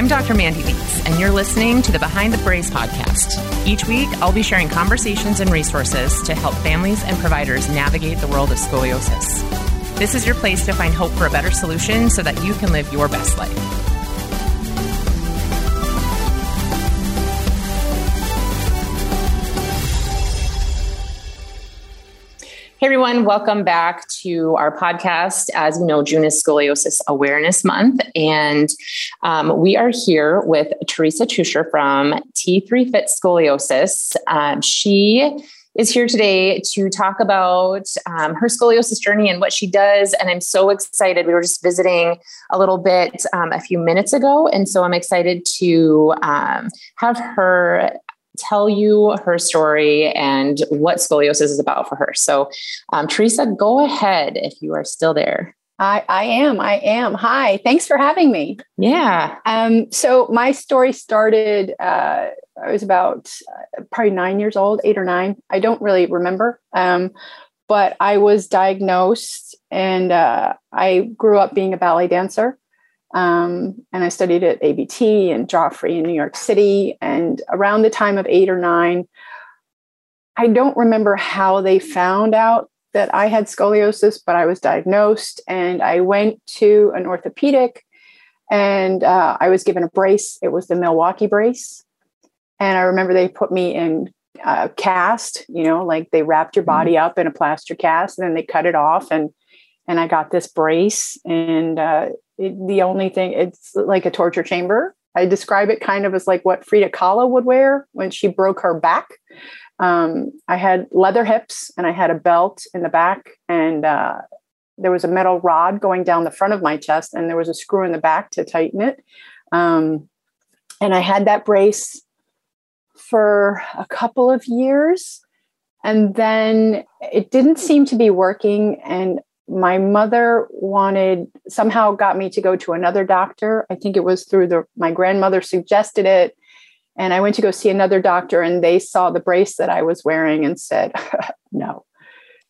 I'm Dr. Mandy Leeds, and you're listening to the Behind the Brace podcast. Each week, I'll be sharing conversations and resources to help families and providers navigate the world of scoliosis. This is your place to find hope for a better solution so that you can live your best life. Hey everyone, welcome back to our podcast. As you know, June is Scoliosis Awareness Month, and um, we are here with Teresa Tuscher from T3 Fit Scoliosis. Um, she is here today to talk about um, her scoliosis journey and what she does. And I'm so excited. We were just visiting a little bit um, a few minutes ago. And so I'm excited to um, have her tell you her story and what scoliosis is about for her. So, um, Teresa, go ahead if you are still there. I, I am. I am. Hi. Thanks for having me. Yeah. Um, so my story started. Uh, I was about uh, probably nine years old, eight or nine. I don't really remember. Um, but I was diagnosed, and uh, I grew up being a ballet dancer. Um, and I studied at ABT and Joffrey in New York City. And around the time of eight or nine, I don't remember how they found out that I had scoliosis, but I was diagnosed and I went to an orthopedic and uh, I was given a brace. It was the Milwaukee brace. And I remember they put me in a cast, you know, like they wrapped your body up in a plaster cast and then they cut it off. And and I got this brace and uh, it, the only thing it's like a torture chamber. I describe it kind of as like what frida kahlo would wear when she broke her back. Um, i had leather hips and i had a belt in the back and uh, there was a metal rod going down the front of my chest and there was a screw in the back to tighten it. Um, and i had that brace for a couple of years and then it didn't seem to be working and my mother wanted somehow got me to go to another doctor. I think it was through the my grandmother suggested it. And I went to go see another doctor, and they saw the brace that I was wearing and said, No,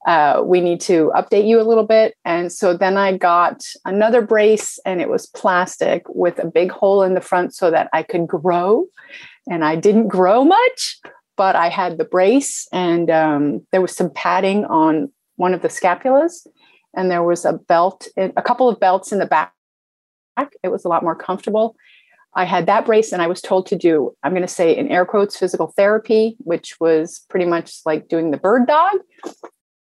uh, we need to update you a little bit. And so then I got another brace, and it was plastic with a big hole in the front so that I could grow. And I didn't grow much, but I had the brace, and um, there was some padding on one of the scapulas and there was a belt, a couple of belts in the back. It was a lot more comfortable. I had that brace, and I was told to do, I'm going to say in air quotes, physical therapy, which was pretty much like doing the bird dog.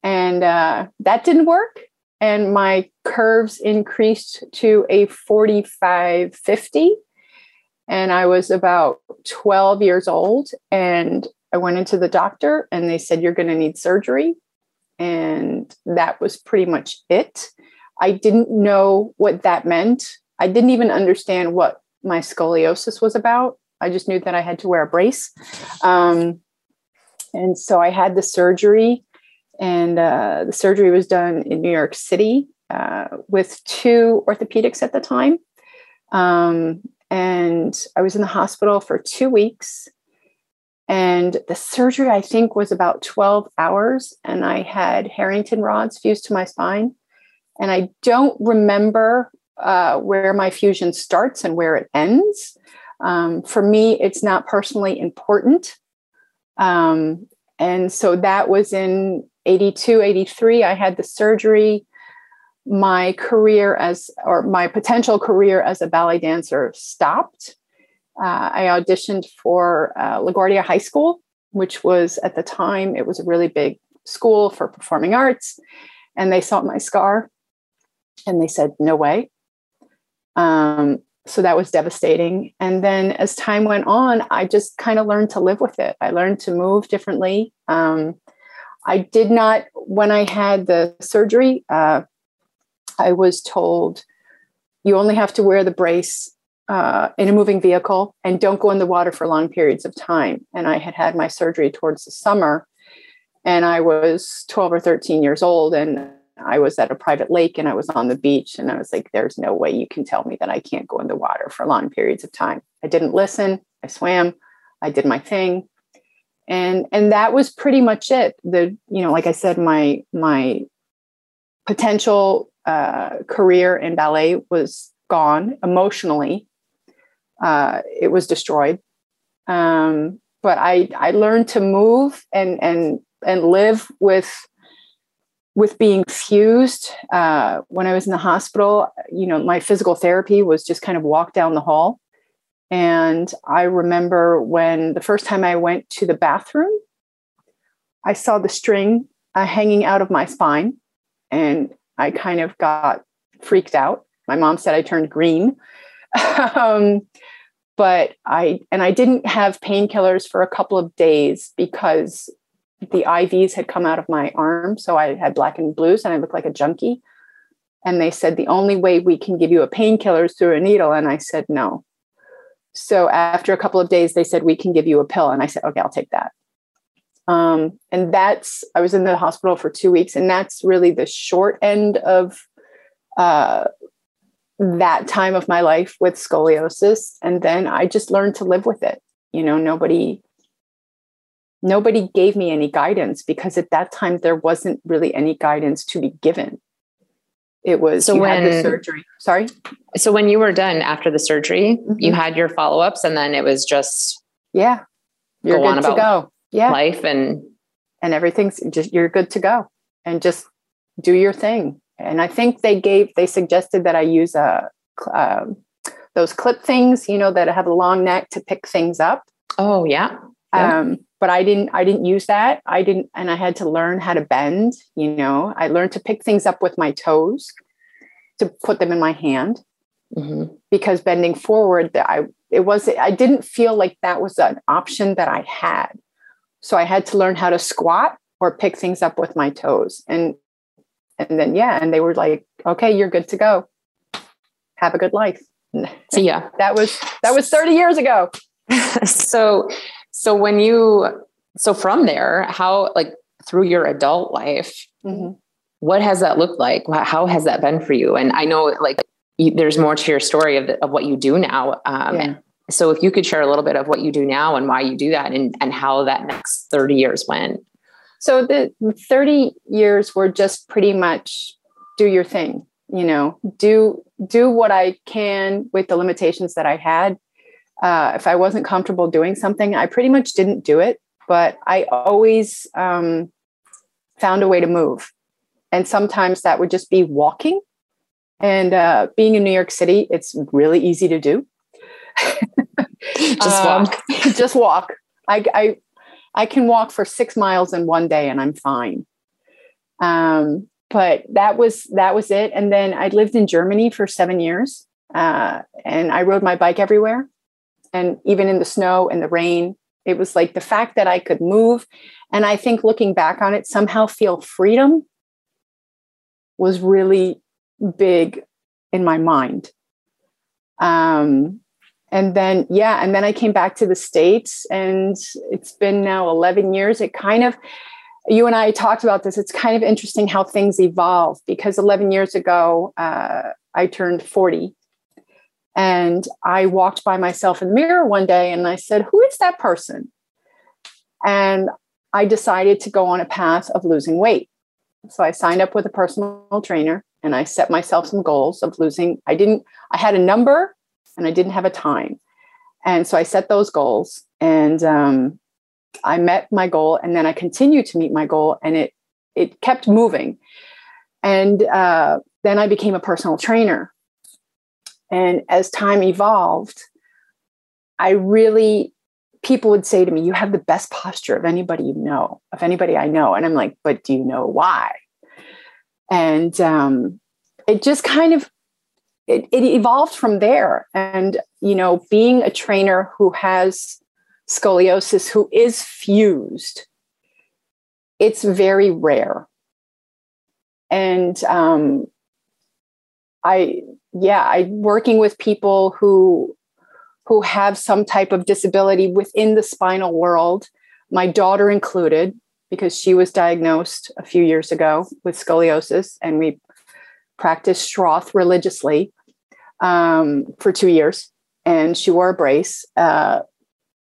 And uh, that didn't work. And my curves increased to a 45 50. And I was about 12 years old. And I went into the doctor, and they said, You're going to need surgery and that was pretty much it. I didn't know what that meant. I didn't even understand what my scoliosis was about. I just knew that I had to wear a brace. Um, and so I had the surgery, and uh, the surgery was done in New York City uh, with two orthopedics at the time. Um, and I was in the hospital for two weeks. And the surgery, I think, was about 12 hours. And I had Harrington rods fused to my spine. And I don't remember uh, where my fusion starts and where it ends. Um, for me, it's not personally important. Um, and so that was in 82, 83. I had the surgery. My career as, or my potential career as a ballet dancer stopped uh, I auditioned for uh, LaGuardia High School, which was at the time, it was a really big school for performing arts. And they saw my scar and they said, no way. Um, so that was devastating. And then as time went on, I just kind of learned to live with it. I learned to move differently. Um, I did not, when I had the surgery, uh, I was told you only have to wear the brace uh, in a moving vehicle and don't go in the water for long periods of time. And I had had my surgery towards the summer, and I was 12 or 13 years old, and I was at a private lake and I was on the beach, and I was like, "There's no way you can tell me that I can't go in the water for long periods of time." I didn't listen. I swam. I did my thing, and and that was pretty much it. The you know, like I said, my my potential uh, career in ballet was gone emotionally uh, it was destroyed. Um, but I I learned to move and and and live with with being fused uh, when I was in the hospital, you know, my physical therapy was just kind of walk down the hall. And I remember when the first time I went to the bathroom, I saw the string uh, hanging out of my spine and I kind of got freaked out. My mom said I turned green. um, but I, and I didn't have painkillers for a couple of days because the IVs had come out of my arm. So I had black and blues and I looked like a junkie. And they said, the only way we can give you a painkiller is through a needle. And I said, no. So after a couple of days, they said, we can give you a pill. And I said, okay, I'll take that. Um, and that's, I was in the hospital for two weeks. And that's really the short end of uh, that time of my life with scoliosis. And then I just learned to live with it. You know, nobody nobody gave me any guidance because at that time there wasn't really any guidance to be given. It was so when the surgery. Sorry. So when you were done after the surgery, mm-hmm. you had your follow ups, and then it was just yeah, you're go good to go. Yeah, life and and everything's just you're good to go, and just do your thing. And I think they gave they suggested that I use a uh, those clip things, you know, that have a long neck to pick things up. Oh yeah. yeah. Um, but I didn't I didn't use that. I didn't and I had to learn how to bend, you know. I learned to pick things up with my toes to put them in my hand. Mm-hmm. Because bending forward, that I it was I didn't feel like that was an option that I had. So I had to learn how to squat or pick things up with my toes. And and then yeah, and they were like, "Okay, you're good to go. Have a good life." See ya. that was that was 30 years ago. so so when you, so from there, how like through your adult life, mm-hmm. what has that looked like? How has that been for you? And I know like you, there's more to your story of, the, of what you do now. Um, yeah. So if you could share a little bit of what you do now and why you do that and, and how that next 30 years went. So the 30 years were just pretty much do your thing, you know, do do what I can with the limitations that I had uh, if I wasn't comfortable doing something, I pretty much didn't do it, but I always um, found a way to move. And sometimes that would just be walking. And uh, being in New York City, it's really easy to do. just walk. Uh, just walk. I, I, I can walk for six miles in one day and I'm fine. Um, but that was that was it. And then I lived in Germany for seven years, uh, and I rode my bike everywhere and even in the snow and the rain it was like the fact that i could move and i think looking back on it somehow feel freedom was really big in my mind um, and then yeah and then i came back to the states and it's been now 11 years it kind of you and i talked about this it's kind of interesting how things evolve because 11 years ago uh, i turned 40 and I walked by myself in the mirror one day and I said, Who is that person? And I decided to go on a path of losing weight. So I signed up with a personal trainer and I set myself some goals of losing. I didn't, I had a number and I didn't have a time. And so I set those goals and um, I met my goal and then I continued to meet my goal and it, it kept moving. And uh, then I became a personal trainer and as time evolved, I really, people would say to me, You have the best posture of anybody you know, of anybody I know. And I'm like, But do you know why? And um, it just kind of, it, it evolved from there. And, you know, being a trainer who has scoliosis, who is fused, it's very rare. And um, I yeah, I working with people who who have some type of disability within the spinal world, my daughter included, because she was diagnosed a few years ago with scoliosis, and we practiced Schroth religiously um, for two years, and she wore a brace. Uh,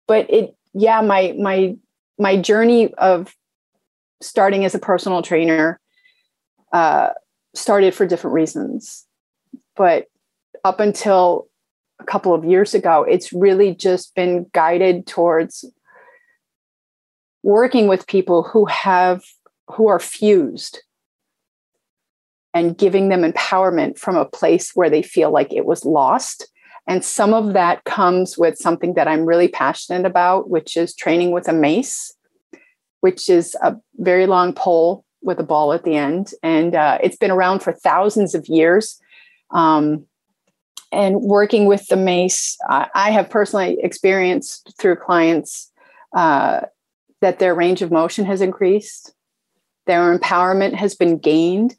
but it, yeah, my my my journey of starting as a personal trainer uh, started for different reasons but up until a couple of years ago, it's really just been guided towards working with people who have who are fused and giving them empowerment from a place where they feel like it was lost. And some of that comes with something that i'm really passionate about which is training with a mace which is a very long pole with a ball at the end. And uh, it's been around for thousands of years. Um, and working with the mace I, I have personally experienced through clients uh, that their range of motion has increased their empowerment has been gained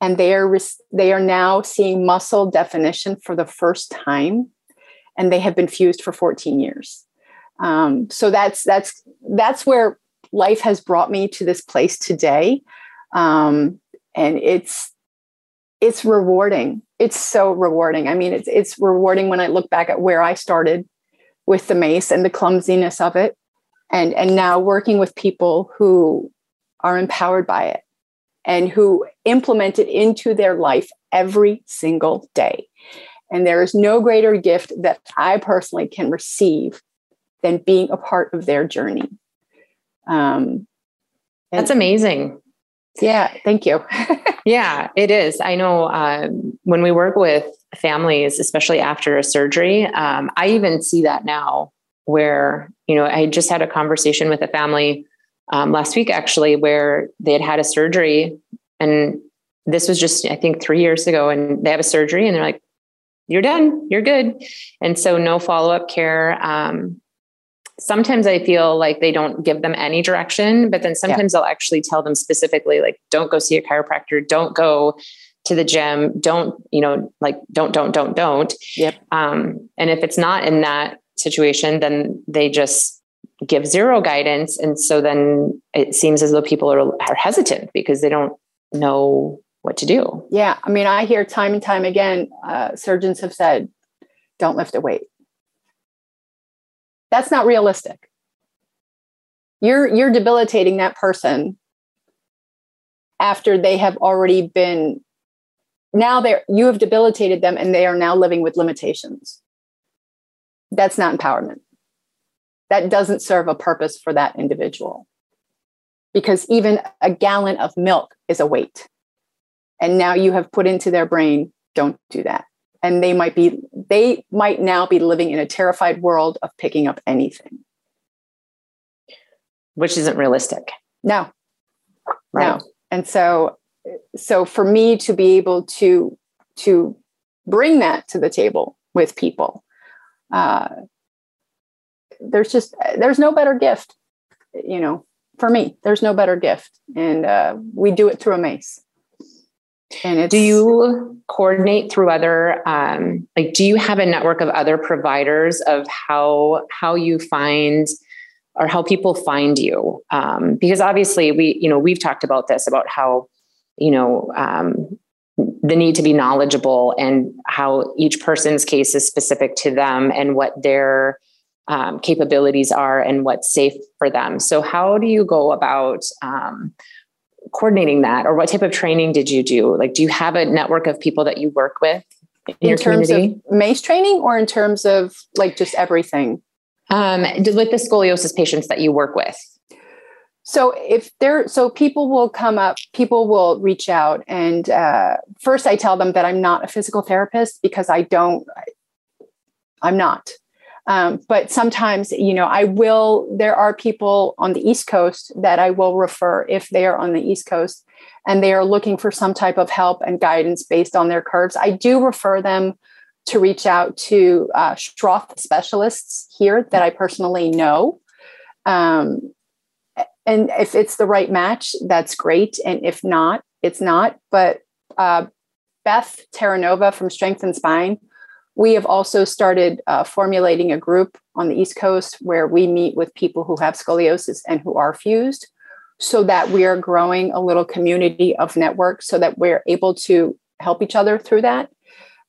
and they are they are now seeing muscle definition for the first time and they have been fused for 14 years. Um, so that's that's that's where life has brought me to this place today. Um, and it's it's rewarding. It's so rewarding. I mean it's it's rewarding when i look back at where i started with the mace and the clumsiness of it. And and now working with people who are empowered by it and who implement it into their life every single day. And there is no greater gift that I personally can receive than being a part of their journey. Um, That's amazing. Yeah, thank you. yeah, it is. I know um, when we work with families, especially after a surgery, um, I even see that now where, you know, I just had a conversation with a family um, last week actually where they had had a surgery. And this was just i think three years ago and they have a surgery and they're like you're done. You're good. And so no follow-up care. Um, sometimes i feel like they don't give them any direction but then sometimes yeah. they'll actually tell them specifically like don't go see a chiropractor. Don't go to the gym. Don't you know like don't don't don't don't. Yep. Um, and if it's not in that situation then they just give zero guidance. And so then it seems as though people are, are hesitant because they don't know what to do. Yeah. I mean, I hear time and time again, uh, surgeons have said, don't lift a weight. That's not realistic. You're, you're debilitating that person after they have already been now they're you have debilitated them and they are now living with limitations that's not empowerment that doesn't serve a purpose for that individual. Because even a gallon of milk is a weight. And now you have put into their brain, don't do that. And they might be, they might now be living in a terrified world of picking up anything. Which isn't realistic. No. Right. No. And so so for me to be able to to bring that to the table with people uh, there's just there's no better gift you know for me there's no better gift. And uh, we do it through a mace and do you coordinate through other um, like do you have a network of other providers of how how you find or how people find you? Um, because obviously we you know we've talked about this about how you know um, the need to be knowledgeable and how each person's case is specific to them and what their um, capabilities are and what's safe for them. So, how do you go about um, coordinating that, or what type of training did you do? Like, do you have a network of people that you work with in, in terms community? of MACE training, or in terms of like just everything? Um, with the scoliosis patients that you work with. So if there, so people will come up, people will reach out, and uh, first I tell them that I'm not a physical therapist because I don't, I'm not. Um, but sometimes, you know, I will, there are people on the East Coast that I will refer if they are on the East Coast and they are looking for some type of help and guidance based on their curves. I do refer them to reach out to uh, Schroth specialists here that I personally know. Um, and if it's the right match, that's great. And if not, it's not. But uh, Beth Terranova from Strength and Spine we have also started uh, formulating a group on the East Coast where we meet with people who have scoliosis and who are fused so that we are growing a little community of networks so that we're able to help each other through that.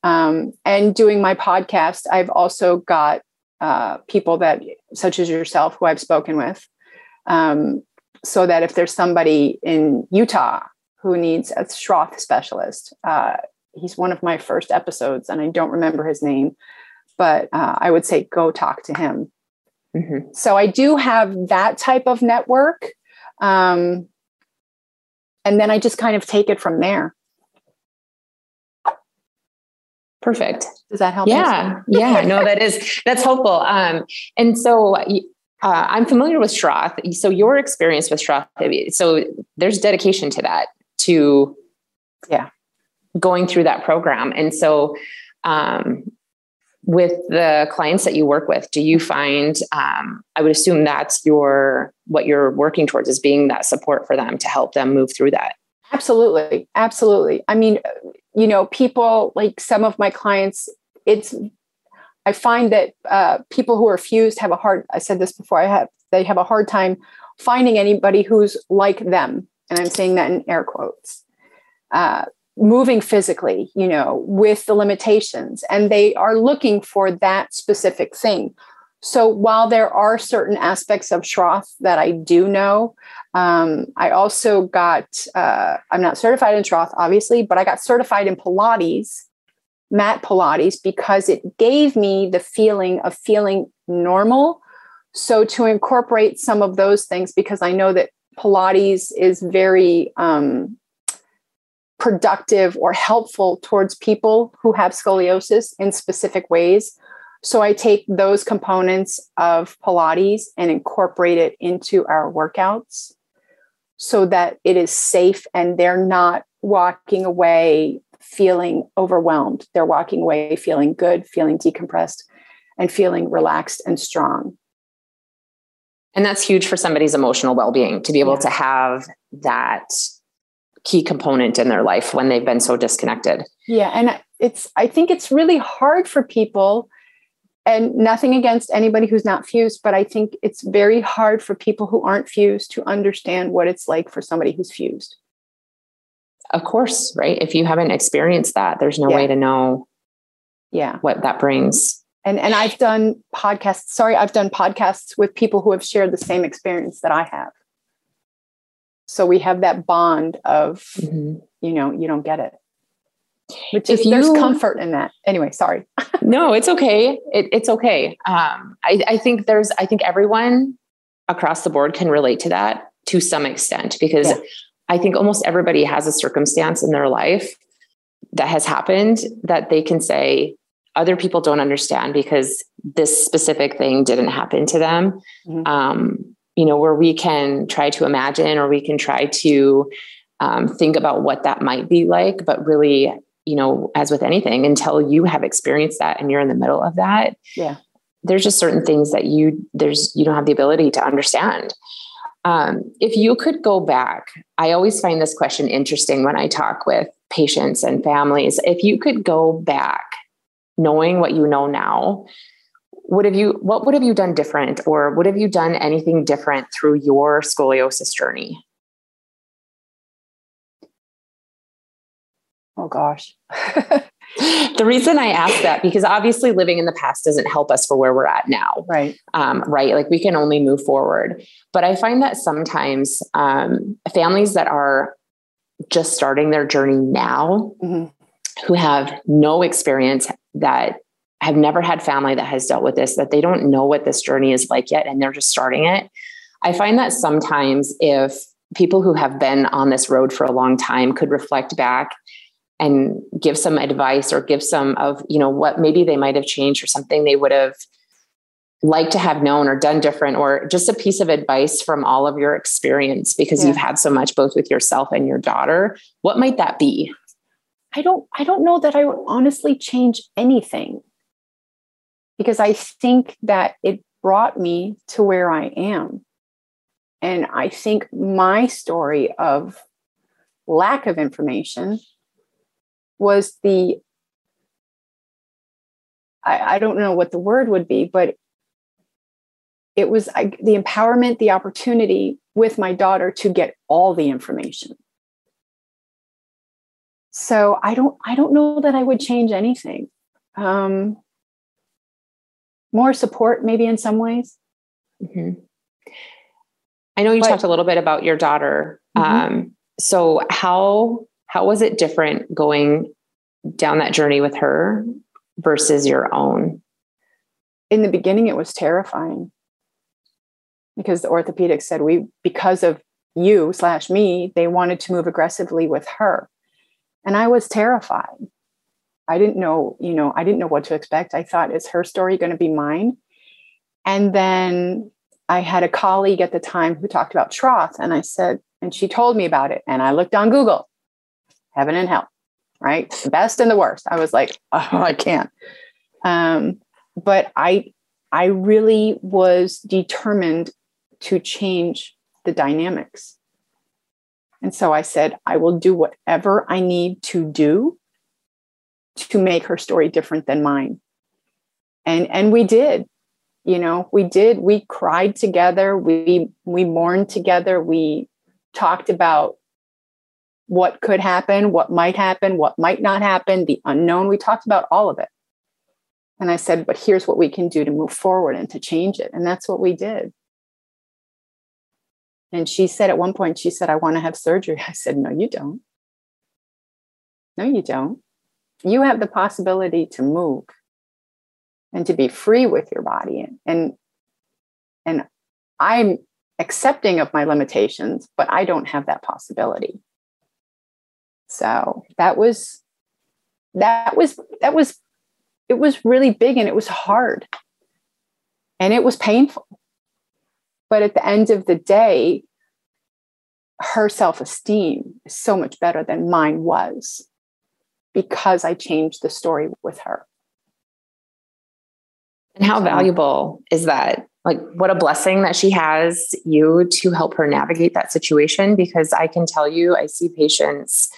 Um, and doing my podcast, I've also got uh, people that, such as yourself, who I've spoken with, um, so that if there's somebody in Utah who needs a Schroth specialist, uh, he's one of my first episodes and I don't remember his name, but uh, I would say go talk to him. Mm-hmm. So I do have that type of network. Um, and then I just kind of take it from there. Perfect. Does that help? Yeah. yeah. No, that is, that's helpful. Um, and so uh, I'm familiar with Schroth. So your experience with Schroth, so there's dedication to that, to yeah, going through that program. And so, um, with the clients that you work with, do you find, um, I would assume that's your, what you're working towards is being that support for them to help them move through that. Absolutely. Absolutely. I mean, you know, people like some of my clients, it's, I find that uh, people who are fused have a hard, I said this before, I have, they have a hard time finding anybody who's like them. And I'm saying that in air quotes. Uh, moving physically, you know, with the limitations, and they are looking for that specific thing. So while there are certain aspects of Schroth that I do know, um, I also got, uh, I'm not certified in Schroth, obviously, but I got certified in Pilates, mat Pilates, because it gave me the feeling of feeling normal. So to incorporate some of those things, because I know that Pilates is very um, productive or helpful towards people who have scoliosis in specific ways. So I take those components of Pilates and incorporate it into our workouts so that it is safe and they're not walking away feeling overwhelmed. They're walking away feeling good, feeling decompressed, and feeling relaxed and strong. And that's huge for somebody's emotional well being to be able yeah. to have that key component in their life when they've been so disconnected. Yeah. And it's, I think it's really hard for people, and nothing against anybody who's not fused, but I think it's very hard for people who aren't fused to understand what it's like for somebody who's fused. Of course, right? If you haven't experienced that, there's no yeah. way to know yeah what that brings and and i've done podcasts sorry i've done podcasts with people who have shared the same experience that i have so we have that bond of mm-hmm. you know you don't get it which if is, you, there's comfort in that anyway sorry no it's okay it, it's okay um, I, I think there's i think everyone across the board can relate to that to some extent because yeah. i think almost everybody has a circumstance in their life that has happened that they can say other people don't understand because this specific thing didn't happen to them mm-hmm. um, you know, where we can try to imagine or we can try to um, think about what that might be like. But really, you know, as with anything, until you have experienced that and you're in the middle of that, yeah, there's just certain things that you there's you don't have the ability to understand. Um, if you could go back, I always find this question interesting when I talk with patients and families. If you could go back, knowing what you know now, what have you what would have you done different or would have you done anything different through your scoliosis journey? Oh gosh. The reason i ask that because obviously living in the past doesn't help us for where we're at now. Right. Um, right? Like we can only move forward. But i find that sometimes um, families that are just starting their journey now mm-hmm. who have no experience that have never had family that has dealt with this, that they don't know what this journey is like yet, and they're just starting it. I find that sometimes if people who have been on this road for a long time could reflect back and give some advice or give some of, you know, what maybe they might have changed or something they would have liked to have known or done different or just a piece of advice from all of your experience because yeah. you've had so much both with yourself and your daughter what might that be i don't i don't know that i would honestly change anything because I think that it brought me to where I am. And I think my story of lack of information was the, I, I don't know what the word would be, but it was I, the empowerment, the opportunity with my daughter to get all the information. So I don't, I don't know that I would change anything. Um, more support maybe in some ways mm-hmm. i know you but, talked a little bit about your daughter mm-hmm. um, so how how was it different going down that journey with her versus your own in the beginning, it was terrifying because the orthopedic said we, because of you slash me, they wanted to move aggressively with her. And I was terrified. I didn't know, you know, I didn't know what to expect. I thought, is her story going to be mine? And then I had a colleague at the time who talked about Schroth. And I said, and she told me about it. And I looked on Google, heaven and hell, right? The best and the worst. I was like, oh, I can't. Um, but I, I really was determined to change the dynamics. And so I said, I will do whatever I need to do to make her story different than mine. And and we did. You know, we did. We cried together, we we mourned together, we talked about what could happen, what might happen, what might not happen, the unknown. We talked about all of it. And I said, but here's what we can do to move forward and to change it. And that's what we did. And she said at one point, she said, I want to have surgery. I said, No, you don't. No, you don't. You have the possibility to move and to be free with your body. And, and I'm accepting of my limitations, but I don't have that possibility. So that was that was that was it was really big and it was hard and it was painful but at the end of the day, her self esteem is so much better than mine was because I changed the story with her. And how valuable is that? Like, what a blessing that she has you to help her navigate that situation. Because I can tell you, I see patients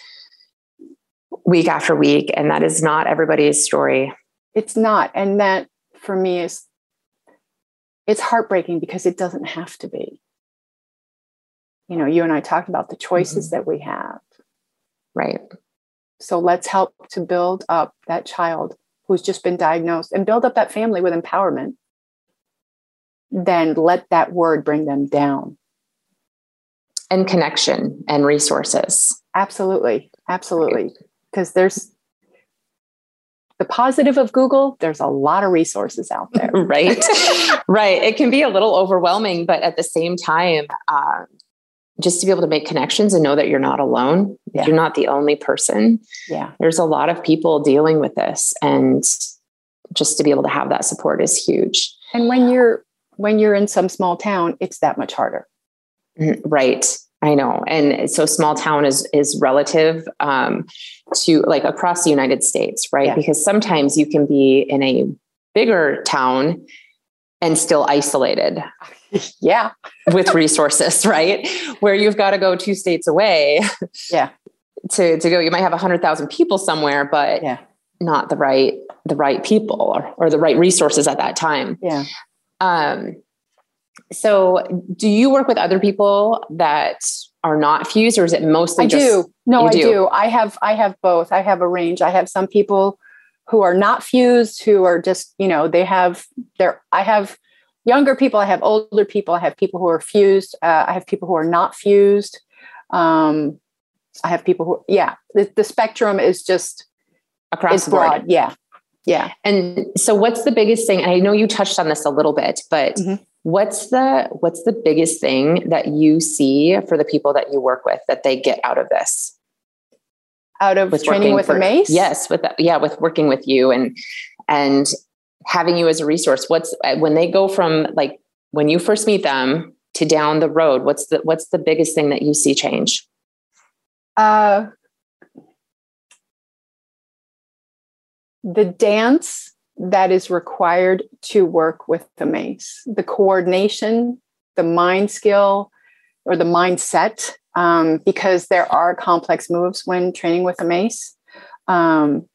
week after week, and that is not everybody's story. It's not. And that for me is it's heartbreaking because it doesn't have to be. You know, you and I talked about the choices mm-hmm. that we have. Right. So let's help to build up that child who's just been diagnosed and build up that family with empowerment. Then let that word bring them down. And connection and resources. Absolutely. Absolutely. Because there's the positive of Google, there's a lot of resources out there. right. right. It can be a little overwhelming, but at the same time, uh, just to be able to make connections and know that you're not alone, yeah. you're not the only person. Yeah. There's a lot of people dealing with this. And just to be able to have that support is huge. And when you're when you're in some small town, it's that much harder. Mm, right. I know. And so small town is is relative um, to like across the United States, right? Yeah. Because sometimes you can be in a bigger town and still isolated. yeah. With resources, right? Where you've got to go two states away. Yeah. To, to go, you might have a hundred thousand people somewhere, but yeah. not the right, the right people or, or the right resources at that time. Yeah. Um, so, do you work with other people that are not fused, or is it mostly? I just, do. No, I do? do. I have. I have both. I have a range. I have some people who are not fused, who are just you know they have their. I have younger people. I have older people. I have people who are fused. Uh, I have people who are not fused. Um, I have people who, yeah, the, the spectrum is just across broad. Board. Yeah, yeah. And so, what's the biggest thing? And I know you touched on this a little bit, but mm-hmm. What's the what's the biggest thing that you see for the people that you work with that they get out of this? Out of with training with for, a mace? Yes, with that, yeah, with working with you and and having you as a resource. What's when they go from like when you first meet them to down the road, what's the what's the biggest thing that you see change? Uh the dance that is required to work with the mace the coordination the mind skill or the mindset um, because there are complex moves when training with a mace um,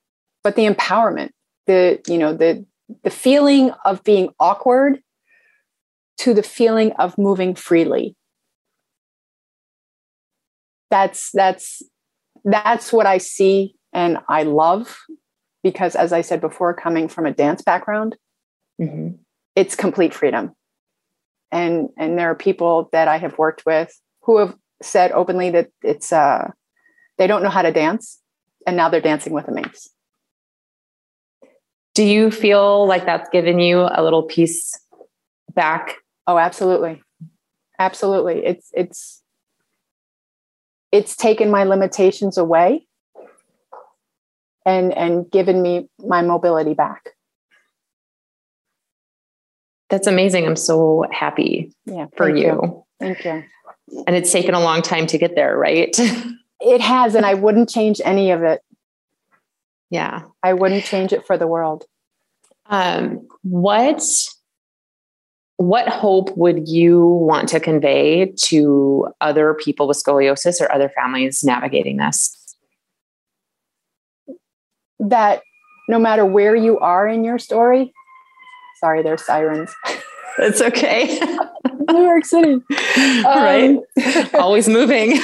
but the empowerment the you know the the feeling of being awkward to the feeling of moving freely. That's that's that's what i see and i love because as i said before coming from a dance background mm-hmm. it's complete freedom. And and there are people that i have worked with who have said openly that it's uh they don't know how to dance and now they're dancing with a mace Do you feel like that's given you a little piece back? Oh, absolutely. Absolutely. It's it's it's taken my limitations away and and given me my mobility back. That's amazing. I'm so happy yeah, for you. you. Thank you. And it's taken a long time to get there, right? it has, and I wouldn't change any of it. Yeah. I wouldn't change it for the world. Um, what what hope would you want to convey to other people with scoliosis or other families navigating this? That no matter where you are in your story, sorry, there's sirens. It's okay. New York City. right. Um, Always moving.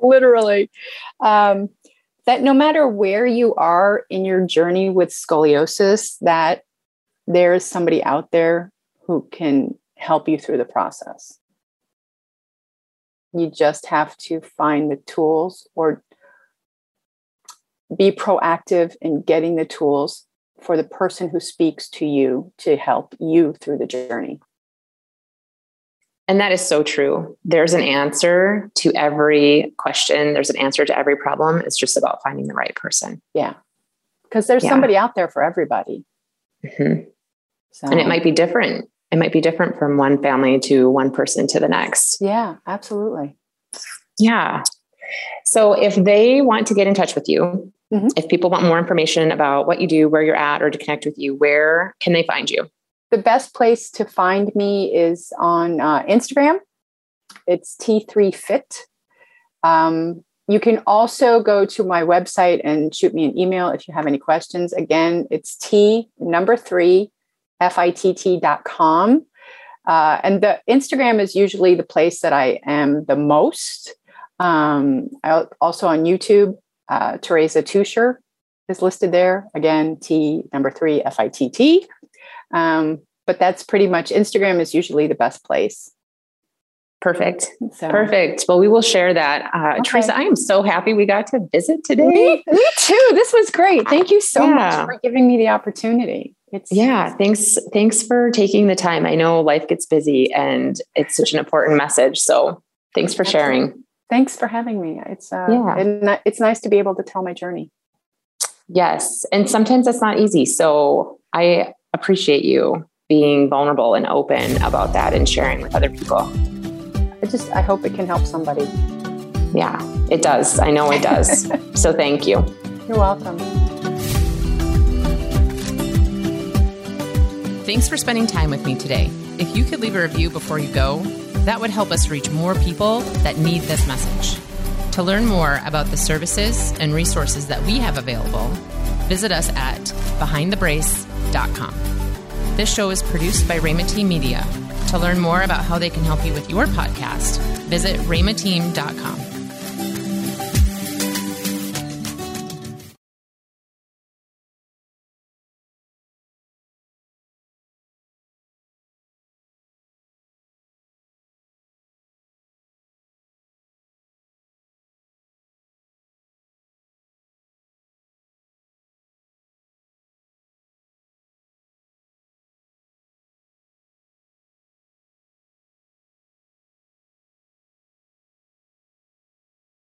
literally. Um, that no matter where you are in your journey with scoliosis, that there's somebody out there who can help you through the process. You just have to find the tools or be proactive in getting the tools for the person who speaks to you to help you through the journey. And that is so true. There's an answer to every question, there's an answer to every problem. It's just about finding the right person. Yeah. Because there's yeah. somebody out there for everybody. Mm-hmm. So. And it might be different. It might be different from one family to one person to the next. Yeah, absolutely. Yeah. So if they want to get in touch with you, mm-hmm. if people want more information about what you do, where you're at, or to connect with you, where can they find you? The best place to find me is on uh, Instagram. It's T3Fit. Um, you can also go to my website and shoot me an email if you have any questions. Again, it's T number three, F-I-T-T.com. Uh, and the Instagram is usually the place that I am the most. Um, I, also on YouTube, uh, Teresa Tusher is listed there. Again, T number three, F I T T. Um, but that's pretty much Instagram is usually the best place. Perfect. So. Perfect. Well, we will share that. Uh, okay. Teresa, I am so happy we got to visit today. Me, me too. This was great. Thank you so yeah. much for giving me the opportunity. It's yeah. Thanks. Thanks for taking the time. I know life gets busy and it's such an important message. So thanks for Absolutely. sharing. Thanks for having me. It's uh, yeah. And it's nice to be able to tell my journey. Yes, and sometimes it's not easy. So I appreciate you being vulnerable and open about that and sharing with other people. I just, I hope it can help somebody. Yeah, it does. I know it does. so thank you. You're welcome. Thanks for spending time with me today. If you could leave a review before you go, that would help us reach more people that need this message. To learn more about the services and resources that we have available, visit us at This show is produced by Rhema Team Media. To learn more about how they can help you with your podcast, visit rhemateam.com.